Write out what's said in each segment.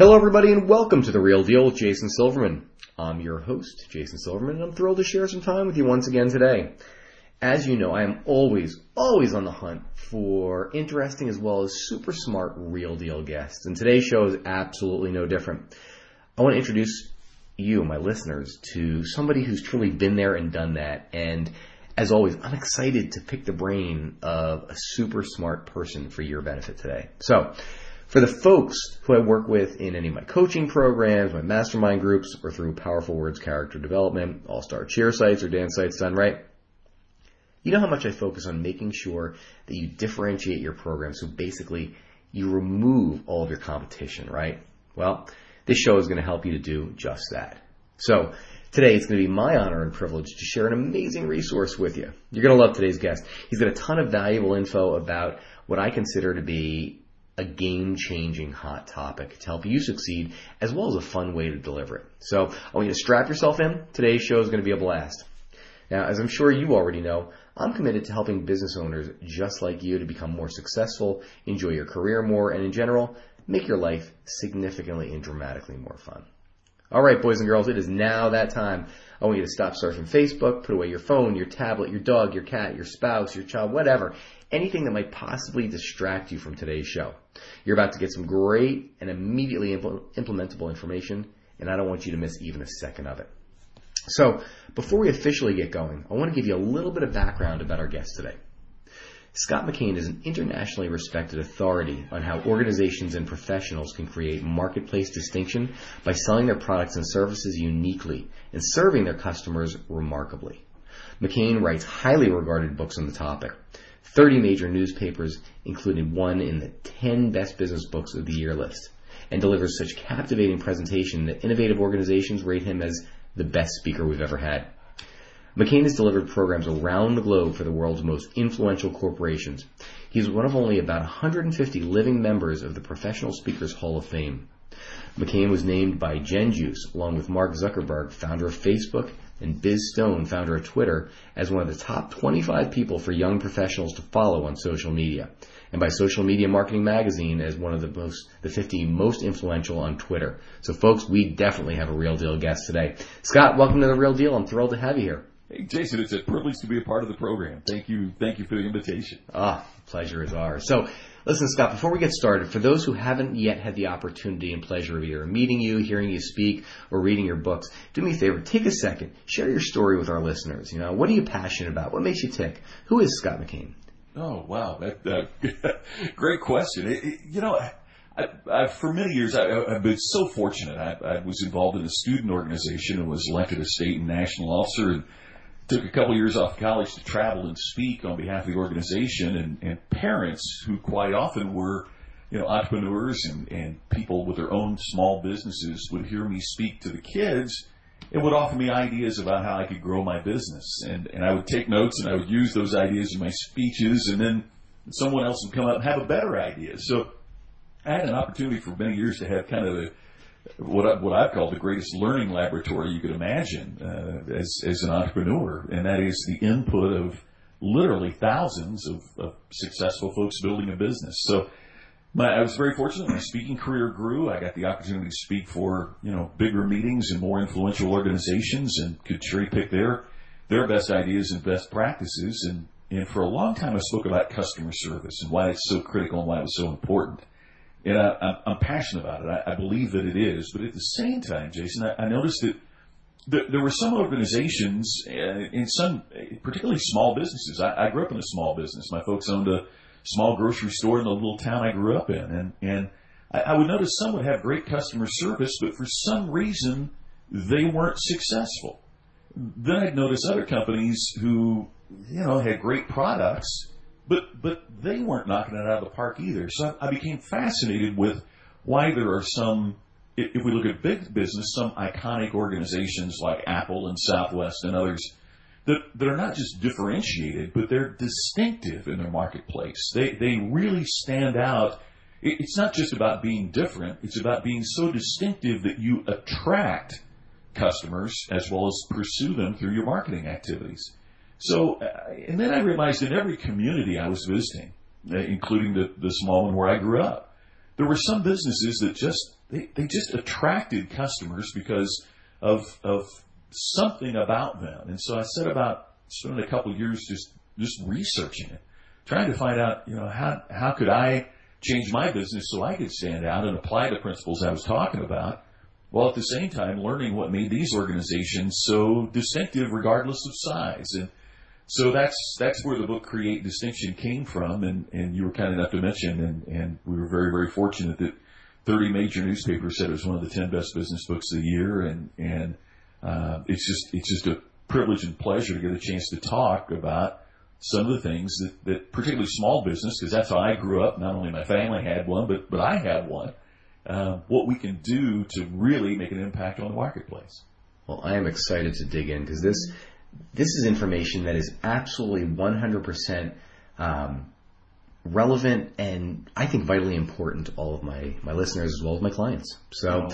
Hello, everybody, and welcome to The Real Deal with Jason Silverman. I'm your host, Jason Silverman, and I'm thrilled to share some time with you once again today. As you know, I am always, always on the hunt for interesting as well as super smart real deal guests, and today's show is absolutely no different. I want to introduce you, my listeners, to somebody who's truly been there and done that, and as always, I'm excited to pick the brain of a super smart person for your benefit today. So, for the folks who I work with in any of my coaching programs, my mastermind groups, or through Powerful Words Character Development, All Star Cheer Sites, or Dance Sites done right, you know how much I focus on making sure that you differentiate your program so basically you remove all of your competition, right? Well, this show is going to help you to do just that. So, Today, it's going to be my honor and privilege to share an amazing resource with you. You're going to love today's guest. He's got a ton of valuable info about what I consider to be a game changing hot topic to help you succeed, as well as a fun way to deliver it. So I want you to strap yourself in. Today's show is going to be a blast. Now, as I'm sure you already know, I'm committed to helping business owners just like you to become more successful, enjoy your career more, and in general, make your life significantly and dramatically more fun. All right, boys and girls, it is now that time. I want you to stop surfing Facebook, put away your phone, your tablet, your dog, your cat, your spouse, your child, whatever, anything that might possibly distract you from today's show. You're about to get some great and immediately impl- implementable information, and I don't want you to miss even a second of it. So, before we officially get going, I want to give you a little bit of background about our guest today. Scott McKain is an internationally respected authority on how organizations and professionals can create marketplace distinction by selling their products and services uniquely and serving their customers remarkably. McKain writes highly regarded books on the topic. 30 major newspapers included one in the 10 best business books of the year list and delivers such captivating presentation that innovative organizations rate him as the best speaker we've ever had. McKain has delivered programs around the globe for the world's most influential corporations. He's one of only about 150 living members of the Professional Speakers Hall of Fame. McKain was named by Gen Juice, along with Mark Zuckerberg, founder of Facebook, and Biz Stone, founder of Twitter, as one of the top 25 people for young professionals to follow on social media, and by Social Media Marketing Magazine as one of the most the 50 most influential on Twitter. So, folks, we definitely have a real deal guest today. Scott, welcome to the Real Deal. I'm thrilled to have you here. Hey, Jason, it's a privilege to be a part of the program. Thank you. Thank you for the invitation. Ah, pleasure is ours. So, listen, Scott, before we get started, for those who haven't yet had the opportunity and pleasure of either meeting you, hearing you speak, or reading your books, do me a favor, take a second, share your story with our listeners. You know, what are you passionate about? What makes you tick? Who is Scott McKain? Oh, wow. That, uh, great question. It, it, you know, I, I, for many years, I, have been so fortunate. I, I was involved in a student organization and was elected a state and national officer. And, took a couple years off college to travel and speak on behalf of the organization and, and parents who quite often were you know entrepreneurs and, and people with their own small businesses would hear me speak to the kids and would offer me ideas about how I could grow my business. And, and I would take notes and I would use those ideas in my speeches and then someone else would come up and have a better idea. So I had an opportunity for many years to have kind of a what I, what I've called the greatest learning laboratory you could imagine uh, as as an entrepreneur, and that is the input of literally thousands of, of successful folks building a business. So. My, I was very fortunate. My speaking career grew. I got the opportunity to speak for you know bigger meetings and more influential organizations, and could cherry pick their their best ideas and best practices. And and for a long time, I spoke about customer service and why it's so critical and why it was so important and I, am passionate about it. I, I, believe that it is, but at the same time, Jason, I, I noticed that there, there, were some organizations, uh, in some, particularly small businesses. I, I, grew up in a small business. My folks owned a small grocery store in the little town I grew up in, and and I, I would notice some would have great customer service, but for some reason they weren't successful. Then I'd notice other companies who, you know, had great products but but they weren't knocking it out of the park either. So I, I became fascinated with why there are some, if we look at big business, some iconic organizations like Apple and Southwest and others that, that are not just differentiated, but they're distinctive in their marketplace. They, they really stand out. It's not just about being different, it's about being so distinctive that you attract customers as well as pursue them through your marketing activities. So, uh, and then I realized in every community I was visiting, uh, including the, the small one where I grew up, there were some businesses that just, they, they just attracted customers because of, of something about them. And so I set about spending a couple of years just, just researching it, trying to find out, you know, how, how could I change my business so I could stand out and apply the principles I was talking about while at the same time learning what made these organizations so distinctive regardless of size. And so that's that's where the book Create Distinction came from, and, and you were kind enough to mention, and, and we were very very fortunate that 30 major newspapers said it was one of the 10 best business books of the year, and and uh, it's just it's just a privilege and pleasure to get a chance to talk about some of the things that, that particularly small business, because that's how I grew up. Not only my family had one, but but I had one. Uh, what we can do to really make an impact on the marketplace. Well, I am excited to dig in because this this is information that is absolutely 100% um, relevant and I think vitally important to all of my, my listeners as well as my clients. So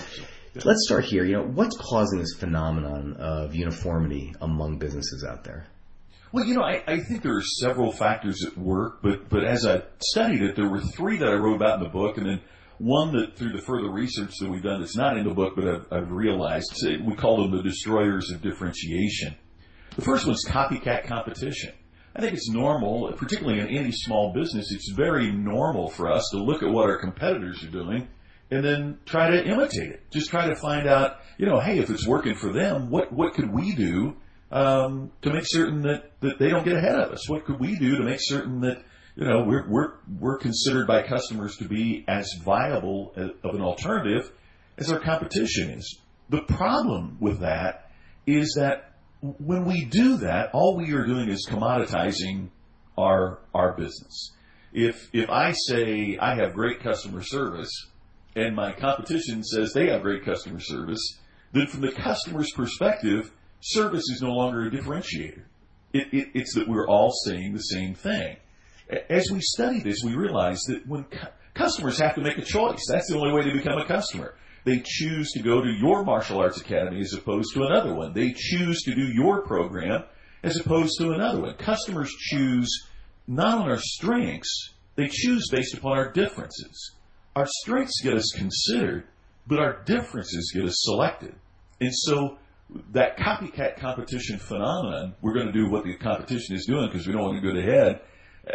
let's start here. You know, what's causing this phenomenon of uniformity among businesses out there? Well, you know, I, I think there are several factors at work, but, but as I studied it, there were three that I wrote about in the book, and then one that through the further research that we've done that's not in the book, but I've, I've realized, we call them the destroyers of differentiation. The first one's copycat competition. I think it's normal, particularly in any small business, it's very normal for us to look at what our competitors are doing and then try to imitate it. Just try to find out, you know, hey, if it's working for them, what, what could we do um, to make certain that, that they don't get ahead of us? What could we do to make certain that, you know, we're, we're, we're considered by customers to be as viable of an alternative as our competition is? The problem with that is that when we do that, all we are doing is commoditizing our our business. If if I say I have great customer service and my competition says they have great customer service, then from the customer's perspective, service is no longer a differentiator. It, it, it's that we're all saying the same thing. As we study this, we realize that when cu- customers have to make a choice, that's the only way to become a customer. They choose to go to your martial arts academy as opposed to another one. They choose to do your program as opposed to another one. Customers choose not on our strengths, they choose based upon our differences. Our strengths get us considered, but our differences get us selected. And so that copycat competition phenomenon, we're going to do what the competition is doing because we don't want to go ahead.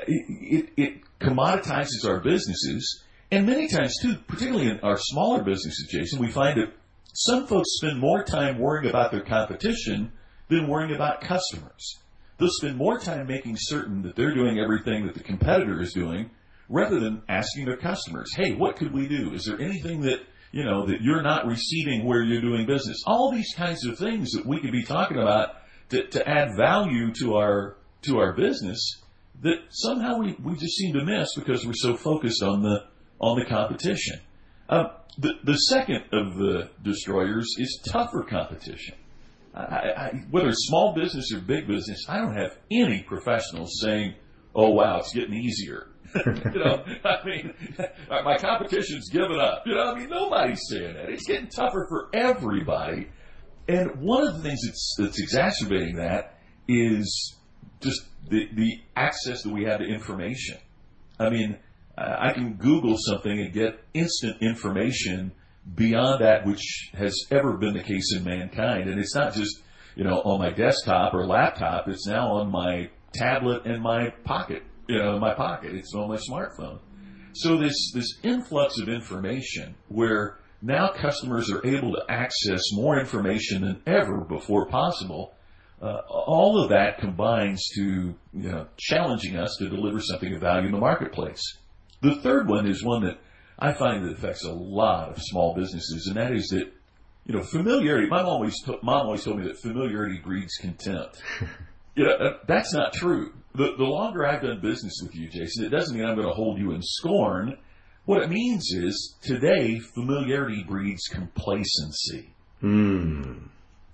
It, it, it commoditizes our businesses and many times, too, particularly in our smaller businesses, Jason, we find that some folks spend more time worrying about their competition than worrying about customers. They'll spend more time making certain that they're doing everything that the competitor is doing rather than asking their customers, hey, what could we do? Is there anything that, you know, that you're not receiving where you're doing business? All these kinds of things that we could be talking about to, to add value to our, to our business that somehow we, we just seem to miss because we're so focused on the, on the competition. Uh, the, the second of the destroyers is tougher competition. I, I, whether it's small business or big business, I don't have any professionals saying, "Oh wow, it's getting easier." you know, I mean, my competition's given up. You know, I mean, nobody's saying that. It's getting tougher for everybody. And one of the things that's, that's exacerbating that is just the, the access that we have to information. I mean, I can Google something and get instant information beyond that which has ever been the case in mankind. And it's not just, you know, on my desktop or laptop. It's now on my tablet and my pocket, you know, my pocket. It's on my smartphone. So this, this influx of information where now customers are able to access more information than ever before possible. Uh, all of that combines to, you know, challenging us to deliver something of value in the marketplace. The third one is one that I find that affects a lot of small businesses, and that is that you know familiarity. My mom always t- mom always told me that familiarity breeds contempt. you know, that's not true. The, the longer I've done business with you, Jason, it doesn't mean I'm going to hold you in scorn. What it means is today familiarity breeds complacency. Hmm.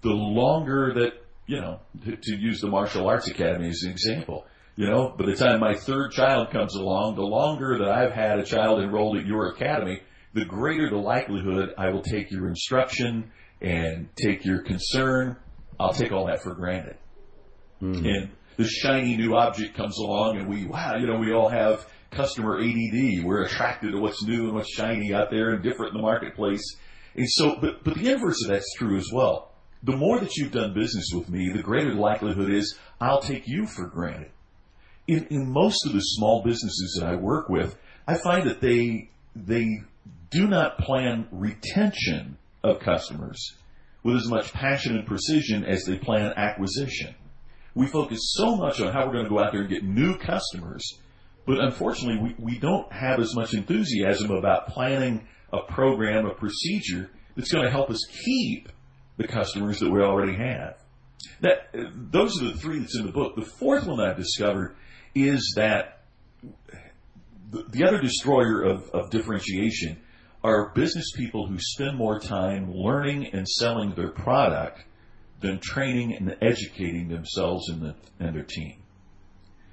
The longer that, you know, to, to use the martial arts academy as an example, you know, by the time my third child comes along, the longer that I've had a child enrolled at your academy, the greater the likelihood I will take your instruction and take your concern. I'll take all that for granted. Hmm. And this shiny new object comes along and we, wow, you know, we all have customer ADD. We're attracted to what's new and what's shiny out there and different in the marketplace. And so, but, but the inverse of that's true as well. The more that you've done business with me, the greater the likelihood is I'll take you for granted. In, in most of the small businesses that I work with, I find that they, they do not plan retention of customers with as much passion and precision as they plan acquisition. We focus so much on how we're going to go out there and get new customers, but unfortunately, we, we don't have as much enthusiasm about planning a program, a procedure that's going to help us keep the customers that we already have. That those are the three that's in the book. The fourth one I've discovered is that the, the other destroyer of, of differentiation are business people who spend more time learning and selling their product than training and educating themselves and, the, and their team.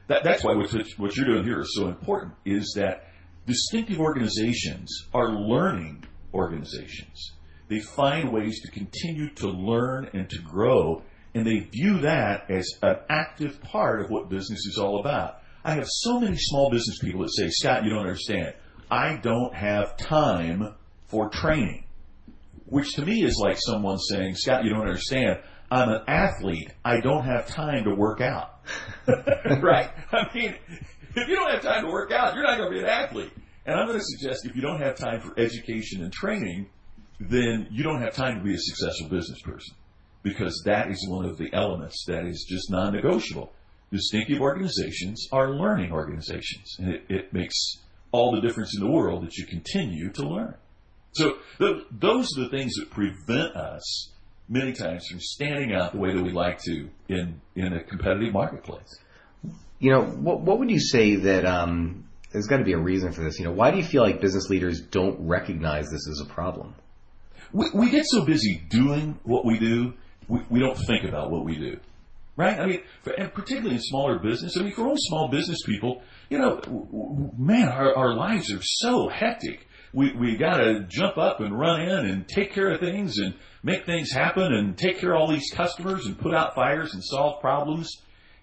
That, that's why what, what you're doing here is so important. Is that distinctive organizations are learning organizations. They find ways to continue to learn and to grow, and they view that as an active part of what business is all about. I have so many small business people that say, Scott, you don't understand. I don't have time for training. Which to me is like someone saying, Scott, you don't understand. I'm an athlete. I don't have time to work out. right? I mean, if you don't have time to work out, you're not going to be an athlete. And I'm going to suggest if you don't have time for education and training, then you don't have time to be a successful business person. Because that is one of the elements that is just non negotiable. Distinctive organizations are learning organizations. And it, it makes all the difference in the world that you continue to learn. So th- those are the things that prevent us many times from standing out the way that we like to in in a competitive marketplace. You know, what what would you say that um, there's got to be a reason for this? You know, why do you feel like business leaders don't recognize this as a problem? We, we get so busy doing what we do, we, don't think about what we do. Right? I mean, for, and particularly in smaller business, I mean, for all small business people, you know, w- w- man, our, our lives are so hectic. We, we got to jump up and run in and take care of things and make things happen and take care of all these customers and put out fires and solve problems.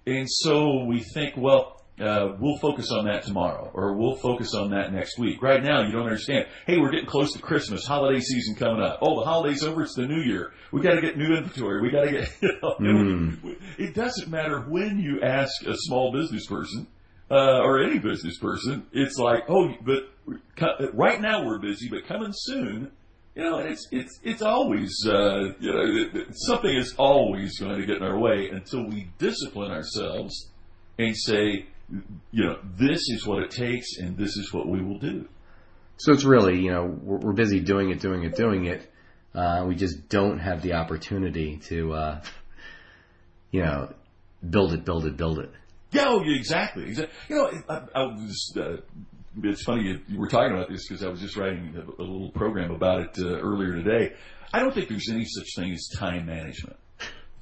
And so we think, well, uh, we'll focus on that tomorrow or we'll focus on that next week. Right now, you don't understand. Hey, we're getting close to Christmas, holiday season coming up. Oh, the holiday's over. It's the new year. We got to get new inventory. We got to get, you know, Mm. it doesn't matter when you ask a small business person, uh, or any business person. It's like, oh, but right now we're busy, but coming soon, you know, it's it's it's always uh, you know it, it- something is always going to get in our way until we discipline ourselves and say, you know, this is what it takes, and this is what we will do. So it's really, you know, we're, we're busy doing it, doing it, doing it. Uh, we just don't have the opportunity to, uh, you know, build it, build it, build it. Yeah, oh, exactly. exactly. You know, I, I was. Uh, it's funny you, you were talking about this because I was just writing a, a little program about it uh, earlier today. I don't think there's any such thing as time management.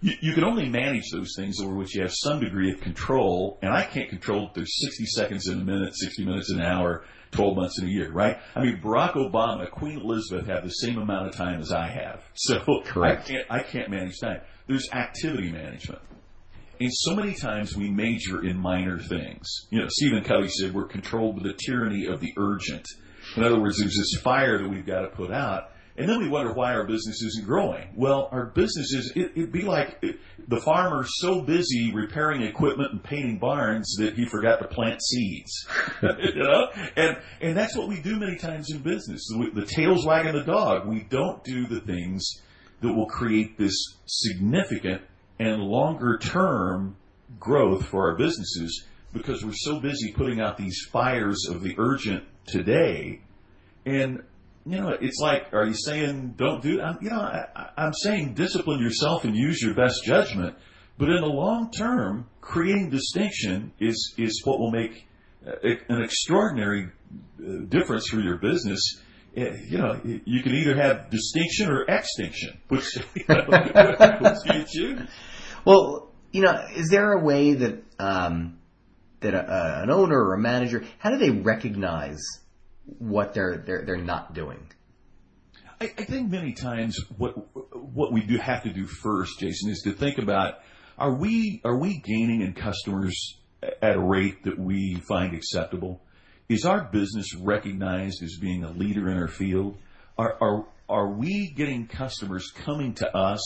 You, you can only manage those things over which you have some degree of control, and I can't control if there's 60 seconds in a minute, 60 minutes in an hour, 12 months in a year, right? I mean, Barack Obama, Queen Elizabeth have the same amount of time as I have, so Correct. I can't I can't manage time. There's activity management. And so many times we major in minor things. You know, Stephen Covey said we're controlled by the tyranny of the urgent. In other words, there's this fire that we've got to put out, and then we wonder why our business isn't growing. Well, our business is, it, it'd be like the farmer's so busy repairing equipment and painting barns that he forgot to plant seeds. you know? And, and that's what we do many times in business. The, the tail's wagging the dog. We don't do the things that will create this significant and longer term growth for our businesses because we're so busy putting out these fires of the urgent today. And, you know, it's like, are you saying don't do I'm, You know, I, I'm saying discipline yourself and use your best judgment. But in the long term, creating distinction is, is what will make an extraordinary uh, difference for your business. Uh, You know, you can either have distinction or extinction. Which, you know, which you? Well, you know, is there a way that um, that a, a, an owner or a manager, how do they recognize what they're they're they're not doing? I, I think many times what what we do have to do first, Jason, is to think about are we are we gaining in customers at a rate that we find acceptable? Is our business recognized as being a leader in our field? Are are are we getting customers coming to us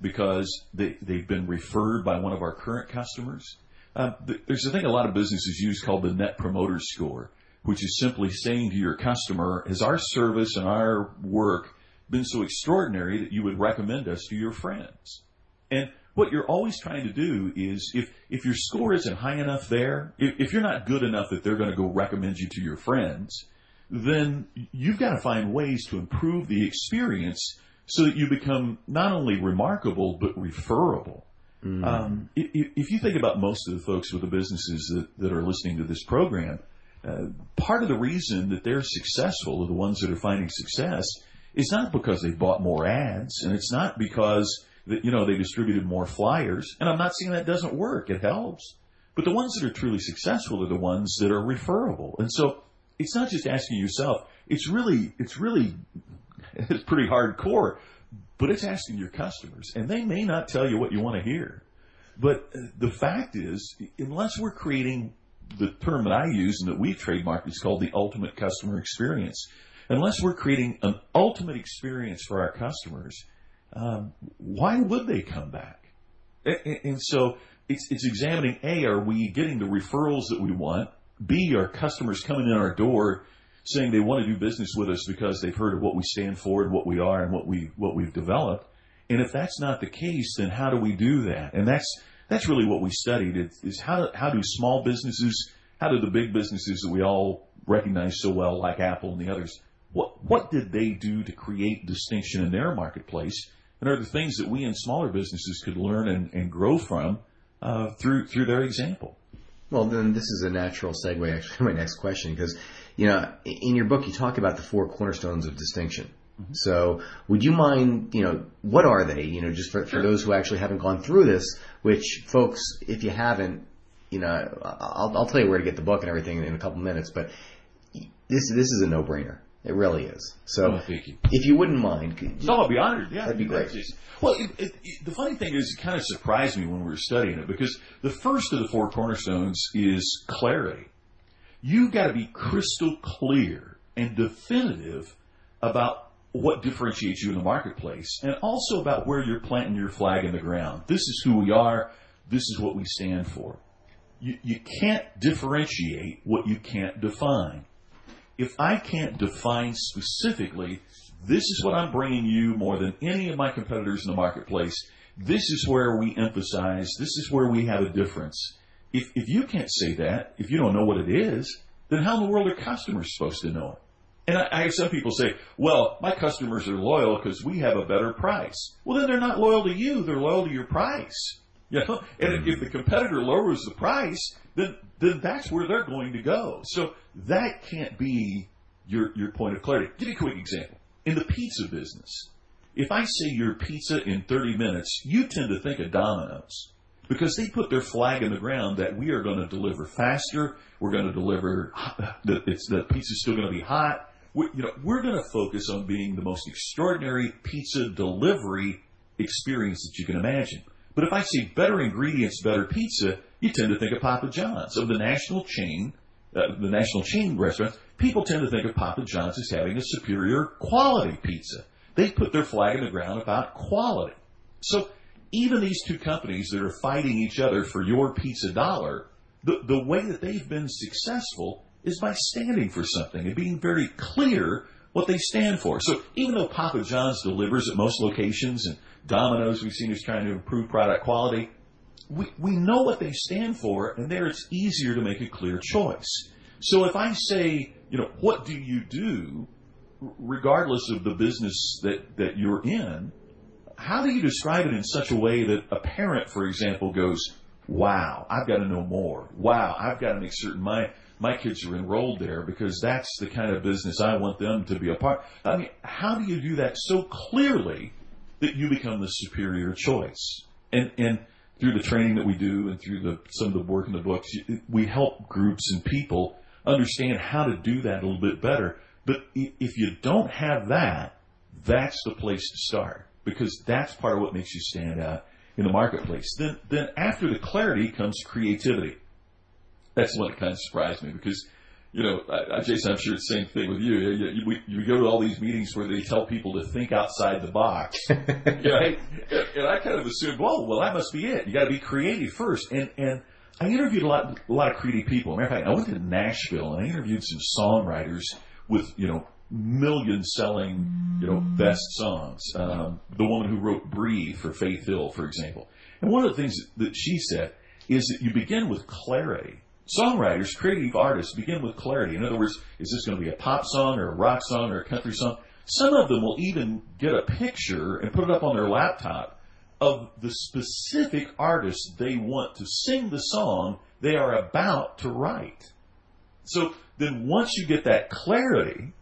because they, they've been referred by one of our current customers? Uh, there's a thing a lot of businesses use called the Net Promoter Score, which is simply saying to your customer, has our service and our work been so extraordinary that you would recommend us to your friends? And what you're always trying to do is if, if your score isn't high enough there, if, if you're not good enough that they're going to go recommend you to your friends, then you've got to find ways to improve the experience so that you become not only remarkable but referable. Um, i- i- if you think about most of the folks with the businesses that, that are listening to this program, uh, part of the reason that they're successful, the ones that are finding success, is not because they bought more ads, and it's not because that you know they distributed more flyers. And I'm not saying that doesn't work; it helps. But the ones that are truly successful are the ones that are referable. And so it's not just asking yourself. It's really, it's really, it's pretty hardcore, but it's asking your customers and they may not tell you what you want to hear. But uh, the fact is, unless we're creating the term that I use and that we've trademarked is called the ultimate customer experience. Unless we're creating an ultimate experience for our customers, um, why would they come back? And, and- so it's, it's examining A, are we getting the referrals that we want? B, are customers coming in our door saying they want to do business with us because they've heard of what we stand for and what we are and what we what we've developed. And if that's not the case, then how do we do that? And that's that's really what we studied is, is how do, how do small businesses, how do the big businesses that we all recognize so well, like Apple and the others, what what did they do to create distinction in their marketplace? And are the things that we in smaller businesses could learn and, and grow from uh, through through their example? Well, then this is a natural segue actually to my next question because, you know, in your book you talk about the four cornerstones of distinction. So, would you mind, you know, what are they? You know, just for, for those who actually haven't gone through this, which folks, if you haven't, you know, I'll, I'll tell you where to get the book and everything in a couple minutes, but this this is a no brainer. It really is. So, Oh, you. if you wouldn't mind, could you- No, I'll be honored. Yeah, That'd be great. Jason. Well, it, it, it, the funny thing is, it kind of surprised me when we were studying it because the first of the four cornerstones is clarity. You've got to be crystal clear and definitive about what differentiates you in the marketplace and also about where you're planting your flag in the ground. This is who we are. This is what we stand for. You, you can't differentiate what you can't define if I can't define specifically, this is what I'm bringing you more than any of my competitors in the marketplace, this is where we emphasize, this is where we have a difference. If, if you can't say that, if you don't know what it is, then how in the world are customers supposed to know it? And I, I have some people say, well, my customers are loyal because we have a better price. Well, then they're not loyal to you, they're loyal to your price. You know? And if the competitor lowers the price, then, then that's where they're going to go. So that can't be your, your point of clarity. Give you a quick example. In the pizza business, if I say your pizza in 30 minutes, you tend to think of Domino's because they put their flag in the ground that we are going to deliver faster. We're going to deliver the, it's, the pizza's still going to be hot. We, you know, we're going to focus on being the most extraordinary pizza delivery experience that you can imagine. But if I say better ingredients, better pizza, you tend to think of Papa John's. Of the national chain, uh, the national chain restaurants, people tend to think of Papa John's as having a superior quality pizza. They put their flag in the ground about quality. So even these two companies that are fighting each other for your pizza dollar, the, the way that they've been successful is by standing for something and being very clear what they stand for. So even though Papa John's delivers at most locations and Domino's we've seen is trying to improve product quality, we, we know what they stand for and there it's easier to make a clear choice. So if I say, you know, what do you do regardless of the business that, that you're in, how do you describe it in such a way that a parent, for example, goes, wow, I've got to know more. Wow, I've got to make certain my, my kids are enrolled there because that's the kind of business I want them to be a part. I mean, how do you do that so clearly that you become the superior choice? And and through the training that we do and through the some of the work in the books, we help groups and people understand how to do that a little bit better. But if you don't have that, that's the place to start because that's part of what makes you stand out in the marketplace. Then, then after the clarity comes creativity. That's what kind of surprised me because, you know, I, I, Jason, I'm sure it's the same thing with you. You, you. you, go to all these meetings where they tell people to think outside the box, right? And I kind of assumed, well, well, that must be it. You got to be creative first. And and I interviewed a lot, a lot of creative people. Matter of fact, I went to Nashville and I interviewed some songwriters with, you know, million selling, you know, best songs. Um, the woman who wrote Breathe for Faith Hill, for example. And one of the things that she said is that you begin with clarity. Songwriters, creative artists begin with clarity. In other words, is this going to be a pop song or a rock song or a country song? Some of them will even get a picture and put it up on their laptop of the specific artist they want to sing the song they are about to write. So then once you get that clarity,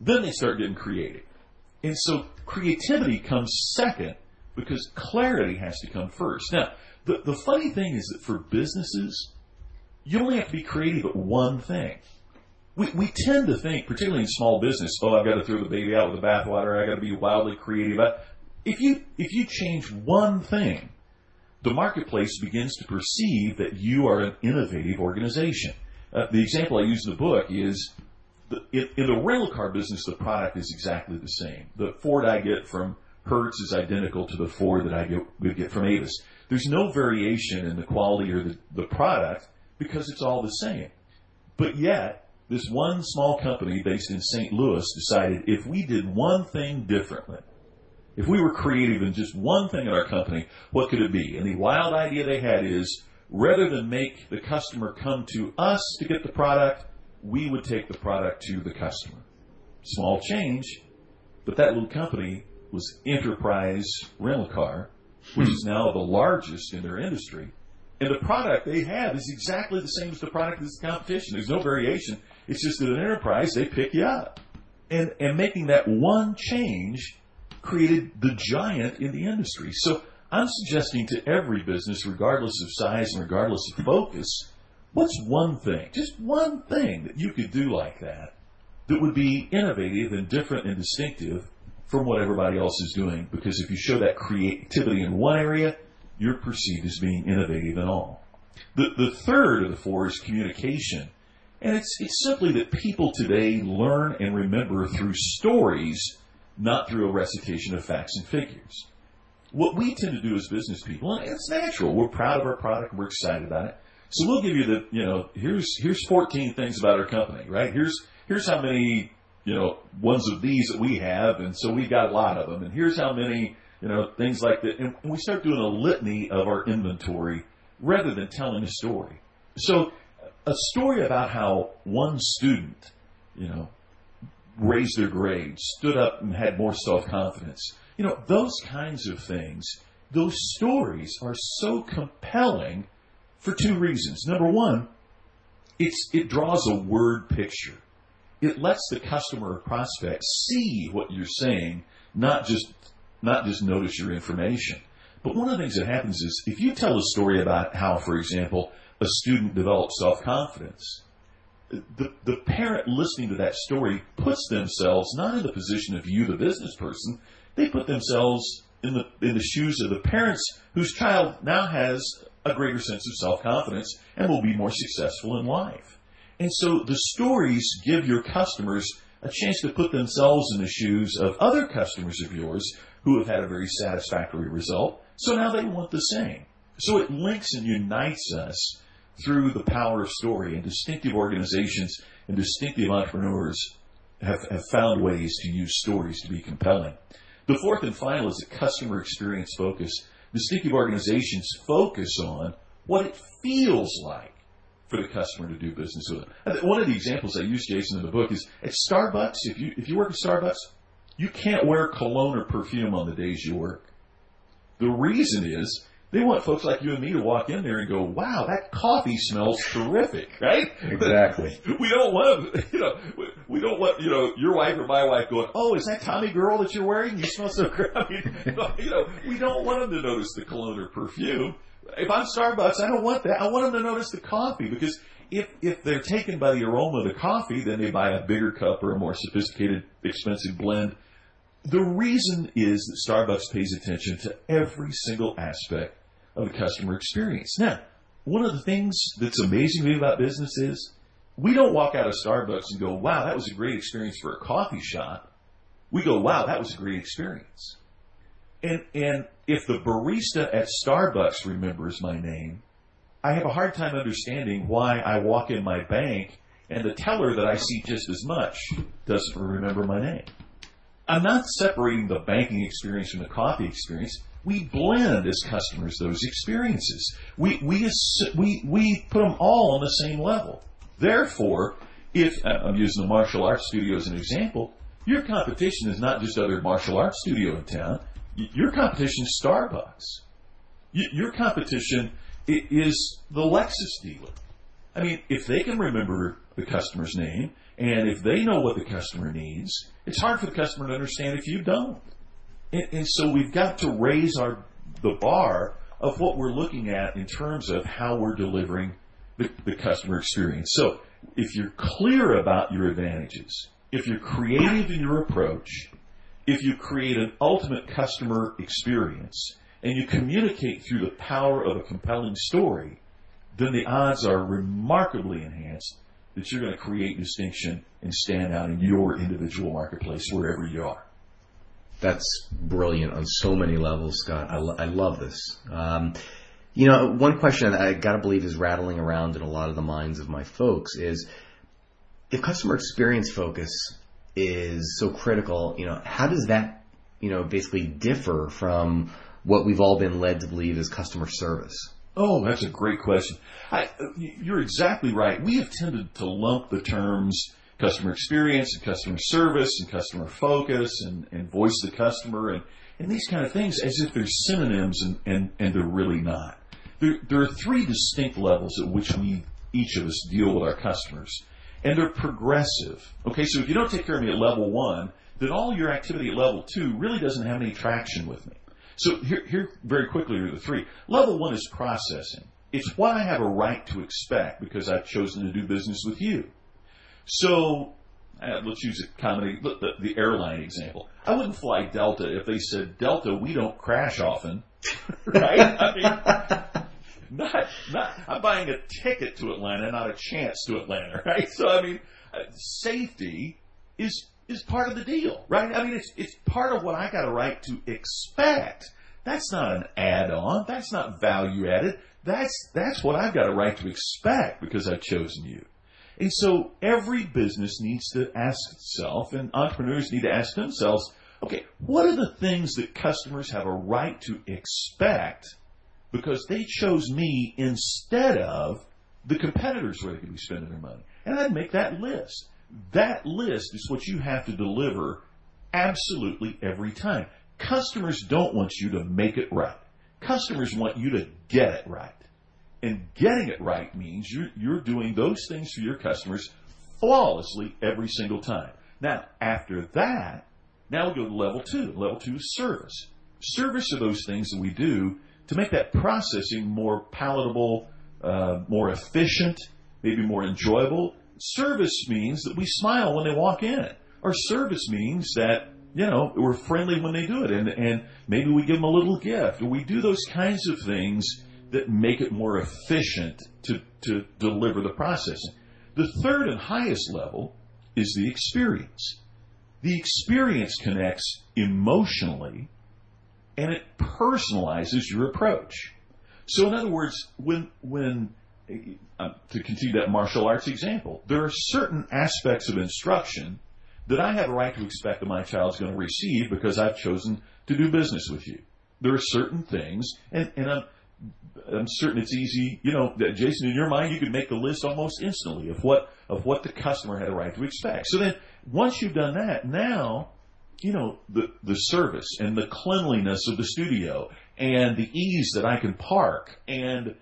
then they start getting creative. And so creativity comes second because clarity has to come first. Now, the, the funny thing is that for businesses, you only have to be creative at one thing. We, we tend to think, particularly in small business, oh, I've got to throw the baby out with the bathwater. I've got to be wildly creative. If you, if you change one thing, the marketplace begins to perceive that you are an innovative organization. Uh, the example I use in the book is the, in, in, the rental car business, the product is exactly the same. The Ford I get from Hertz is identical to the Ford that I get, get from Avis. There's no variation in the quality or the, the product because it's all the same. But yet, this one small company based in St. Louis decided if we did one thing differently, if we were creative in just one thing in our company, what could it be? And the wild idea they had is rather than make the customer come to us to get the product, we would take the product to the customer. Small change, but that little company was Enterprise Rental Car, which hmm. is now the largest in their industry. And the product they have is exactly the same as the product that's the competition. There's no variation. It's just that an enterprise, they pick you up. And, and making that one change created the giant in the industry. So I'm suggesting to every business, regardless of size and regardless of focus, what's one thing, just one thing that you could do like that that would be innovative and different and distinctive from what everybody else is doing? Because if you show that creativity in one area, you're perceived as being innovative in all. The, the third of the four is communication. And it's, it's simply that people today learn and remember through stories, not through a recitation of facts and figures. What we tend to do as business people, and it's natural, we're proud of our product, we're excited about it. So we'll give you the, you know, here's, here's 14 things about our company, right? Here's, here's how many, you know, ones of these that we have, and so we've got a lot of them, and here's how many, you know, things like that. And we start doing a litany of our inventory rather than telling a story. So a story about how one student, you know, raised their grades, stood up and had more self-confidence. You know, those kinds of things, those stories are so compelling for two reasons. Number one, it's, it draws a word picture. It lets the customer or prospect see what you're saying, not just not just notice your information. But one of the things that happens is if you tell a story about how, for example, a student develops self confidence, the, the parent listening to that story puts themselves not in the position of you, the business person, they put themselves in the, in the shoes of the parents whose child now has a greater sense of self confidence and will be more successful in life. And so the stories give your customers a chance to put themselves in the shoes of other customers of yours who have had a very satisfactory result. So now they want the same. So it links and unites us through the power of story and distinctive organizations and distinctive entrepreneurs have, have found ways to use stories to be compelling. The fourth and final is a customer experience focus. Distinctive organizations focus on what it feels like for the customer to do business with them. One of the examples I use, Jason, in the book is at Starbucks. If you if you work at Starbucks, you can't wear cologne or perfume on the days you work. The reason is They want folks like you and me to walk in there and go, wow, that coffee smells terrific, right? Exactly. we don't want them, you know, we don't want, you know, your wife or my wife going, oh, is that Tommy girl that you're wearing? You smell so great. I mean, you know, we don't want them to notice the cologne or perfume. If I'm Starbucks, I don't want that. I want them to notice the coffee because if, if they're taken by the aroma of the coffee, then they buy a bigger cup or a more sophisticated, expensive blend. The reason is that Starbucks pays attention to every single aspect of the customer experience. Now, one of the things that's amazing to me about business is we don't walk out of Starbucks and go, wow, that was a great experience for a coffee shop. We go, wow, that was a great experience. And, and if the barista at Starbucks remembers my name, I have a hard time understanding why I walk in my bank and the teller that I see just as much doesn't remember my name. I'm not separating the banking experience from the coffee experience. We blend as customers those experiences. We, we, we, we put them all on the same level. Therefore, if uh, I'm using the martial arts studio as an example, your competition is not just other martial arts studio in town. Your competition is Starbucks. Your competition is the Lexus dealer. I mean, if they can remember the customer's name and if they know what the customer needs, it's hard for the customer to understand if you don't. And, and so we've got to raise our the bar of what we're looking at in terms of how we're delivering the, the customer experience. So if you're clear about your advantages, if you're creative in your approach, if you create an ultimate customer experience, and you communicate through the power of a compelling story, then the odds are remarkably enhanced that you're going to create distinction and stand out in your individual marketplace wherever you are. That's brilliant on so many levels, Scott. I, lo- I love this. Um, you know, one question I gotta believe is rattling around in a lot of the minds of my folks is if customer experience focus is so critical, you know, how does that, you know, basically differ from what we've all been led to believe is customer service? Oh, that's a great question. I, you're exactly right. We have tended to lump the terms customer experience and customer service and customer focus and, and voice the customer and, and these kind of things as if they're synonyms and, and, and they're really not. There, there are three distinct levels at which we, each of us, deal with our customers. And they're progressive. Okay, so if you don't take care of me at level one, then all your activity at level two really doesn't have any traction with me. So here, here very quickly are the three. Level one is processing. It's what I have a right to expect because I've chosen to do business with you. So uh, let's use a comedy, the, the, airline example. I wouldn't fly Delta if they said, Delta, we don't crash often. right? I mean, not, not, I'm buying a ticket to Atlanta, not a chance to Atlanta, right? So, I mean, uh, safety is is part of the deal, right? I mean, it's it's part of what I got a right to expect. That's not an add-on. That's not value added. That's that's what I've got a right to expect because I've chosen you. And so every business needs to ask itself, and entrepreneurs need to ask themselves, okay, what are the things that customers have a right to expect because they chose me instead of the competitors where they could be spending their money? And I'd make that list. That list is what you have to deliver absolutely every time. Customers don't want you to make it right. Customers want you to get it right. And getting it right means you're, you're doing those things for your customers flawlessly every single time. Now, after that, now we go to level two. Level two is service. Service are those things that we do to make that processing more palatable, uh, more efficient, maybe more enjoyable, Service means that we smile when they walk in. Or service means that, you know, we're friendly when they do it and, and maybe we give them a little gift we do those kinds of things that make it more efficient to, to deliver the process. The third and highest level is the experience. The experience connects emotionally and it personalizes your approach. So in other words, when, when Uh, to continue that martial arts example, there are certain aspects of instruction that I have a right to expect that my child's going to receive because I've chosen to do business with you. There are certain things, and, and I'm, I'm certain it's easy. You know, Jason, in your mind, you could make the list almost instantly of what of what the customer had a right to expect. So then, once you've done that, now, you know, the the service and the cleanliness of the studio and the ease that I can park and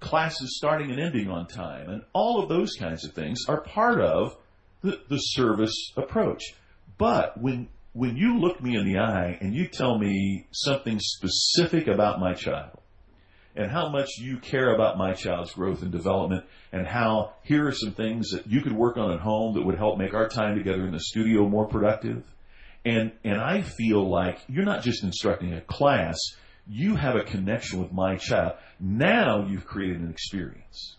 classes starting and ending on time and all of those kinds of things are part of the, the service approach. But when when you look me in the eye and you tell me something specific about my child and how much you care about my child's growth and development and how here are some things that you could work on at home that would help make our time together in the studio more productive. And, and I feel like you're not just instructing a class, you have a connection with my child. Now you've created an experience.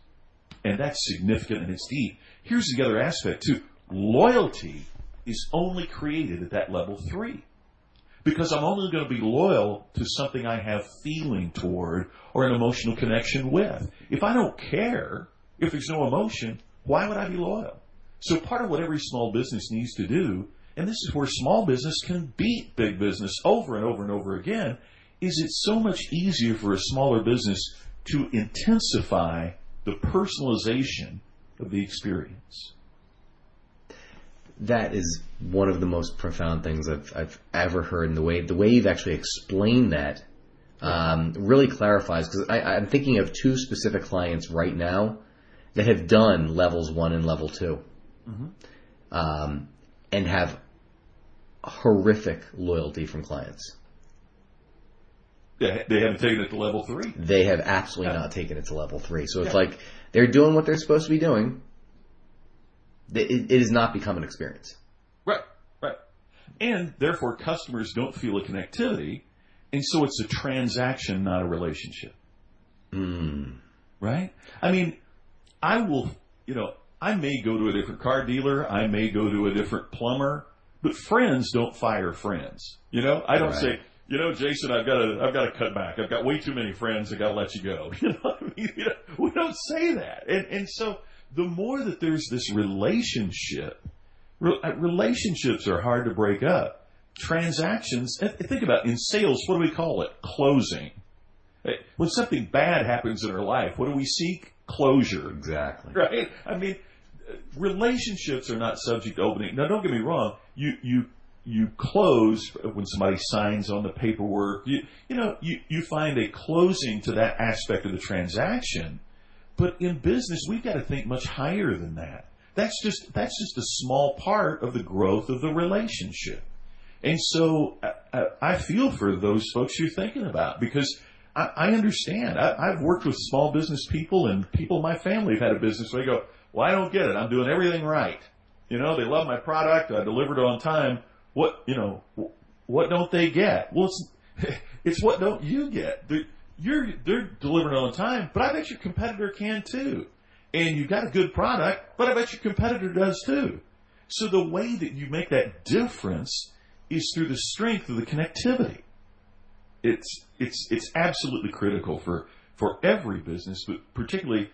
And that's significant and it's deep. Here's the other aspect too. Loyalty is only created at that level three. Because I'm only going to be loyal to something I have feeling toward or an emotional connection with. If I don't care, if there's no emotion, why would I be loyal? So part of what every small business needs to do, and this is where small business can beat big business over and over and over again, is it's so much easier for a smaller business to intensify the personalization of the experience that is one of the most profound things I've, I've ever heard. And the way the way you've actually explained that um, really clarifies because I'm thinking of two specific clients right now that have done levels one and level 2 mm-hmm. um, and have horrific loyalty from clients. Yeah, they haven't taken it to level three. They have absolutely yeah. not taken it to level three. So it's yeah. like they're doing what they're supposed to be doing it, it has not become an experience. Right, right. And therefore, customers don't feel a connectivity, and so it's a transaction, not a relationship. Mm. Right? I mean, I will, you know, I may go to a different car dealer, I may go to a different plumber, but friends don't fire friends. You know, I don't right. say, you know, Jason, I've got to, I've got to cut back. I've got way too many friends. I got to let you go. You know, I mean, you know, we don't say that, and and so the more that there's this relationship, uh, relationships are hard to break up. Transactions, think about it, in sales, what do we call it? Closing. When something bad happens in our life, what do we seek? Closure. Exactly. Right? I mean, relationships are not subject to opening. Now, don't get me wrong. You, you, you close when somebody signs on the paperwork. You, you know, you, you find a closing to that aspect of the transaction. But in business, we've got to think much higher than that. That's just that's just a small part of the growth of the relationship. And so I, I feel for those folks you're thinking about because I, I understand. I, have worked with small business people and people in my family have had a business where they go, well, I don't get it. I'm doing everything right. You know, they love my product. I delivered on time. What, you know, what don't they get? Well, it's, it's what don't you get? The, you're they're delivering on time, but I bet your competitor can too. And you've got a good product, but I bet your competitor does too. So the way that you make that difference is through the strength of the connectivity. It's it's it's absolutely critical for for every business, but particularly,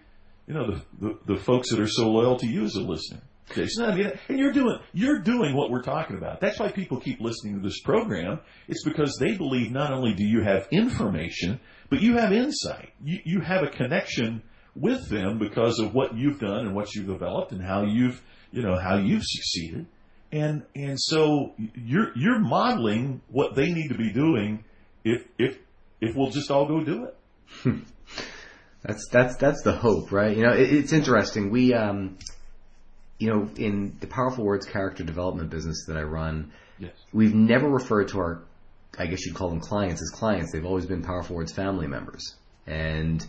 you know, the, the, the folks that are so loyal to you as a listener. And you're doing you're doing what we're talking about. That's why people keep listening to this program. It's because they believe not only do you have information, but you have insight. You, you have a connection with them because of what you've done and what you've developed and how you've, you know, how you've succeeded. And, and so you're, you're modeling what they need to be doing if, if, if we'll just all go do it. that's, that's, that's the hope, right? You know, it, it's interesting. We, um, you know, in the Powerful Words character development business that I run, yes. we've never referred to our I guess you'd call them clients as clients. They've always been Powerful Words family members. And,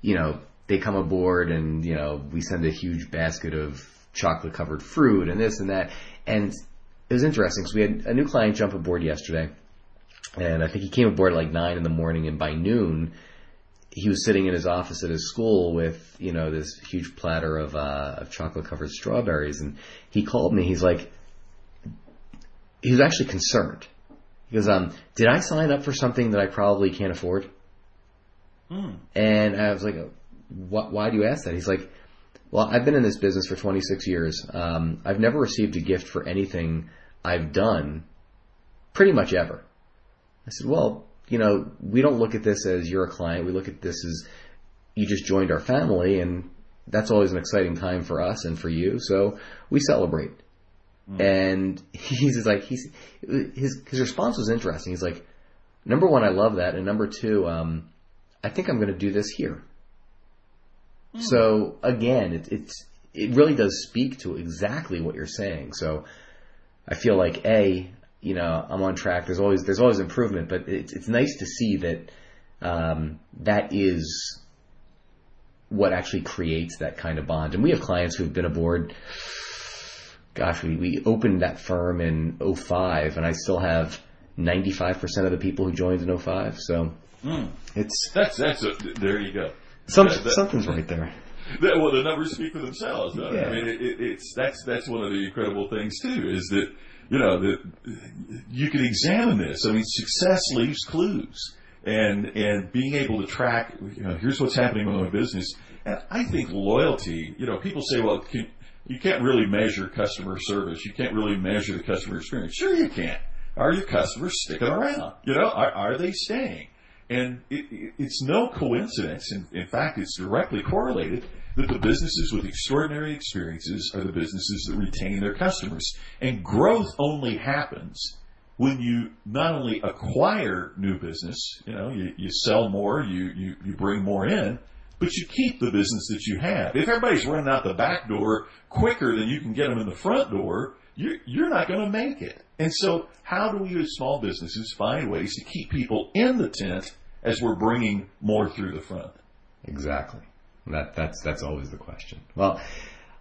you know, they come aboard and, you know, we send a huge basket of chocolate covered fruit and this and that. And it was interesting because we had a new client jump aboard yesterday. And I think he came aboard at like nine in the morning and by noon, he was sitting in his office at his school with, you know, this huge platter of, uh, of chocolate covered strawberries. And he called me. He's like, he was actually concerned he goes, um, did I sign up for something that I probably can't afford? Hmm. And I was like, why do you ask that? He's like, well, I've been in this business for 26 years. Um, I've never received a gift for anything I've done pretty much ever. I said, well, you know, we don't look at this as you're a client. We look at this as you just joined our family and that's always an exciting time for us and for you. So we celebrate. Mm. And he's like, he's his his response was interesting. He's like, number one, I love that, and number two, um, I think I'm going to do this here. Mm. So again, it, it's it really does speak to exactly what you're saying. So I feel like a, you know, I'm on track. There's always there's always improvement, but it's it's nice to see that um, that is what actually creates that kind of bond. And we have clients who've been aboard. Gosh, we, we opened that firm in 05 and I still have 95% of the people who joined in 05. So mm. it's, that's, that's a, there you go. Some, that, that, something's right there. That, well, the numbers speak for themselves. Yeah. I mean, it, it, it's, that's, that's one of the incredible things too, is that, you know, that you can examine this. I mean, success leaves clues and and being able to track, you know, here's what's happening with my business. And I think loyalty, you know, people say, well, can, you can't really measure customer service. You can't really measure the customer experience. Sure, you can. Are your customers sticking around? You know, are, are they staying? And it, it, it's no coincidence. In, in fact, it's directly correlated that the businesses with extraordinary experiences are the businesses that retain their customers. And growth only happens when you not only acquire new business, you know, you, you sell more, you, you, you bring more in, but you keep the business that you have. If everybody's running out the back door quicker than you can get them in the front door, you're, you're not going to make it. And so, how do we as small businesses find ways to keep people in the tent as we're bringing more through the front? Exactly. That that's that's always the question. Well,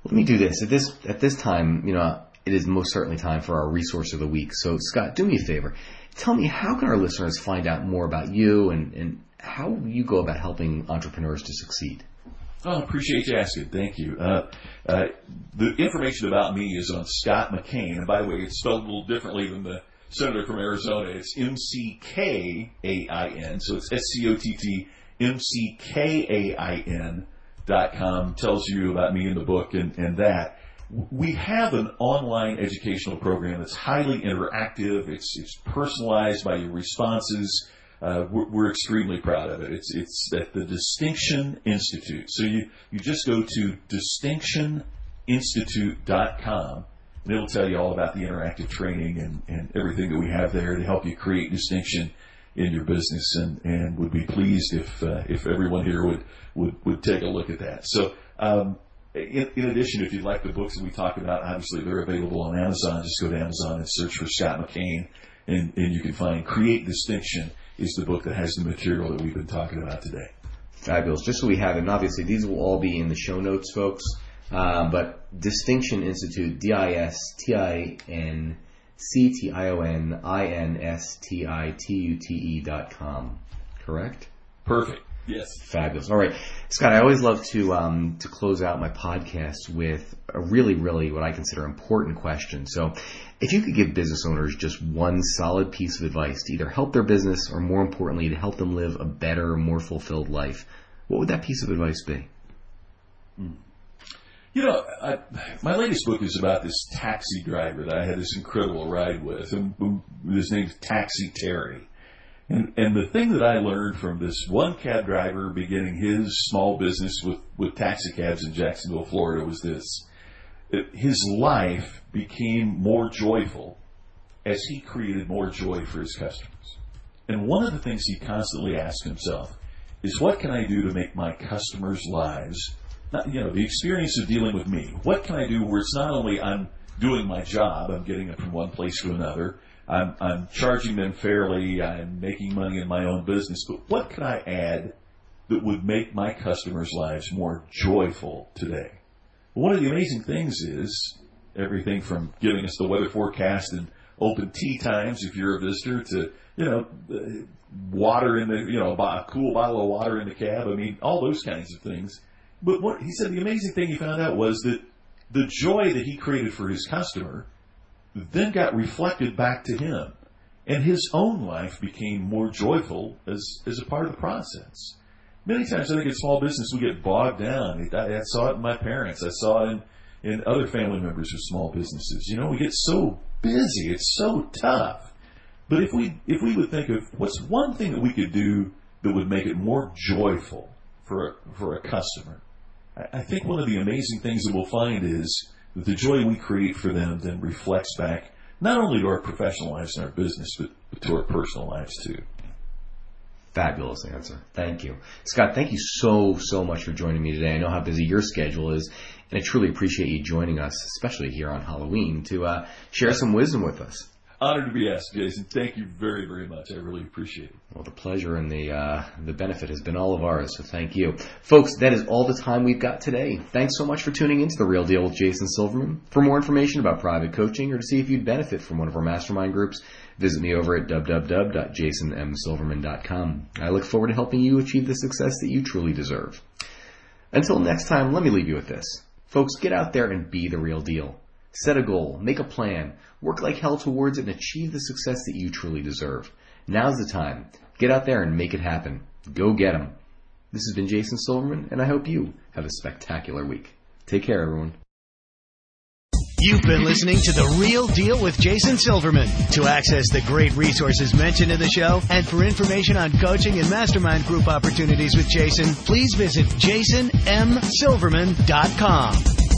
let me do this at this at this time. You know, it is most certainly time for our resource of the week. So, Scott, do me a favor. Tell me, how can our listeners find out more about you and, and how you go about helping entrepreneurs to succeed? Oh, appreciate you asking. Thank you. Uh, uh, the information about me is on Scott McKain. And by the way, it's spelled a little differently than the senator from Arizona. It's M C K A I N. So it's S C O T T M C K A I N dot com. Tells you about me in the book and, and that we have an online educational program that's highly interactive. It's, it's personalized by your responses. Uh, we're, we're, extremely proud of it. It's, it's at the Distinction Institute. So you, you just go to distinctioninstitute.com and it'll tell you all about the interactive training and, and everything that we have there to help you create distinction in your business and, and would be pleased if, uh, if everyone here would, would, would take a look at that. So, um, in, in, addition, if you'd like the books that we talked about, obviously they're available on Amazon. Just go to Amazon and search for Scott McKain, and, and you can find Create Distinction is the book that has the material that we've been talking about today. Fabulous. Just so we have it, and obviously these will all be in the show notes, folks. Uh, but Distinction Institute, D I S T I N C T I O N I N S T I T U T E dot com. Correct? Perfect. Yes. Fabulous. All right, Scott. I always love to um, to close out my podcast with a really, really what I consider important question. So, if you could give business owners just one solid piece of advice to either help their business or, more importantly, to help them live a better, more fulfilled life, what would that piece of advice be? Hmm. You know, I, my latest book is about this taxi driver that I had this incredible ride with, and his name's Taxi Terry. And, and the thing that I learned from this one cab driver beginning his small business with, with taxi cabs in Jacksonville, Florida was this. His life became more joyful as he created more joy for his customers. And one of the things he constantly asked himself is what can I do to make my customers' lives, not, you know, the experience of dealing with me, what can I do where it's not only I'm doing my job, I'm getting it from one place to another, I'm, I'm charging them fairly. I'm making money in my own business. But what can I add that would make my customers' lives more joyful today? One of the amazing things is everything from giving us the weather forecast and open tee times if you're a visitor to, you know, uh, water in the, you know, a cool bottle of water in the cab. I mean, all those kinds of things. But what he said the amazing thing he found out was that the joy that he created for his customer then got reflected back to him. And his own life became more joyful as, as a part of the process. Many times I think in small business we get bogged down. I, I saw it in my parents. I saw it in, in other family members of small businesses. You know, we get so busy. It's so tough. But if we, if we would think of what's one thing that we could do that would make it more joyful for a, for a customer, I think one of the amazing things that we'll find is that the joy we create for them then reflects back not only to our professional lives and our business, but, to our personal lives too. Fabulous answer. Thank you. Scott, thank you so, so much for joining me today. I know how busy your schedule is, and I truly appreciate you joining us, especially here on Halloween, to uh, share some wisdom with us. Honored to be asked, Jason. Thank you very, very much. I really appreciate it. Well, the pleasure and the uh, the benefit has been all of ours, so thank you. Folks, that is all the time we've got today. Thanks so much for tuning into The Real Deal with Jason Silverman. For more information about private coaching or to see if you'd benefit from one of our mastermind groups, visit me over at www.jasonmsilverman.com. I look forward to helping you achieve the success that you truly deserve. Until next time, let me leave you with this. Folks, get out there and be the real deal. Set a goal, make a plan, work like hell towards it, and achieve the success that you truly deserve. Now's the time. Get out there and make it happen. Go get 'em. This has been Jason Silverman, and I hope you have a spectacular week. Take care, everyone. You've been listening to The Real Deal with Jason Silverman. To access the great resources mentioned in the show and for information on coaching and mastermind group opportunities with Jason, please visit jasonmsilverman.com.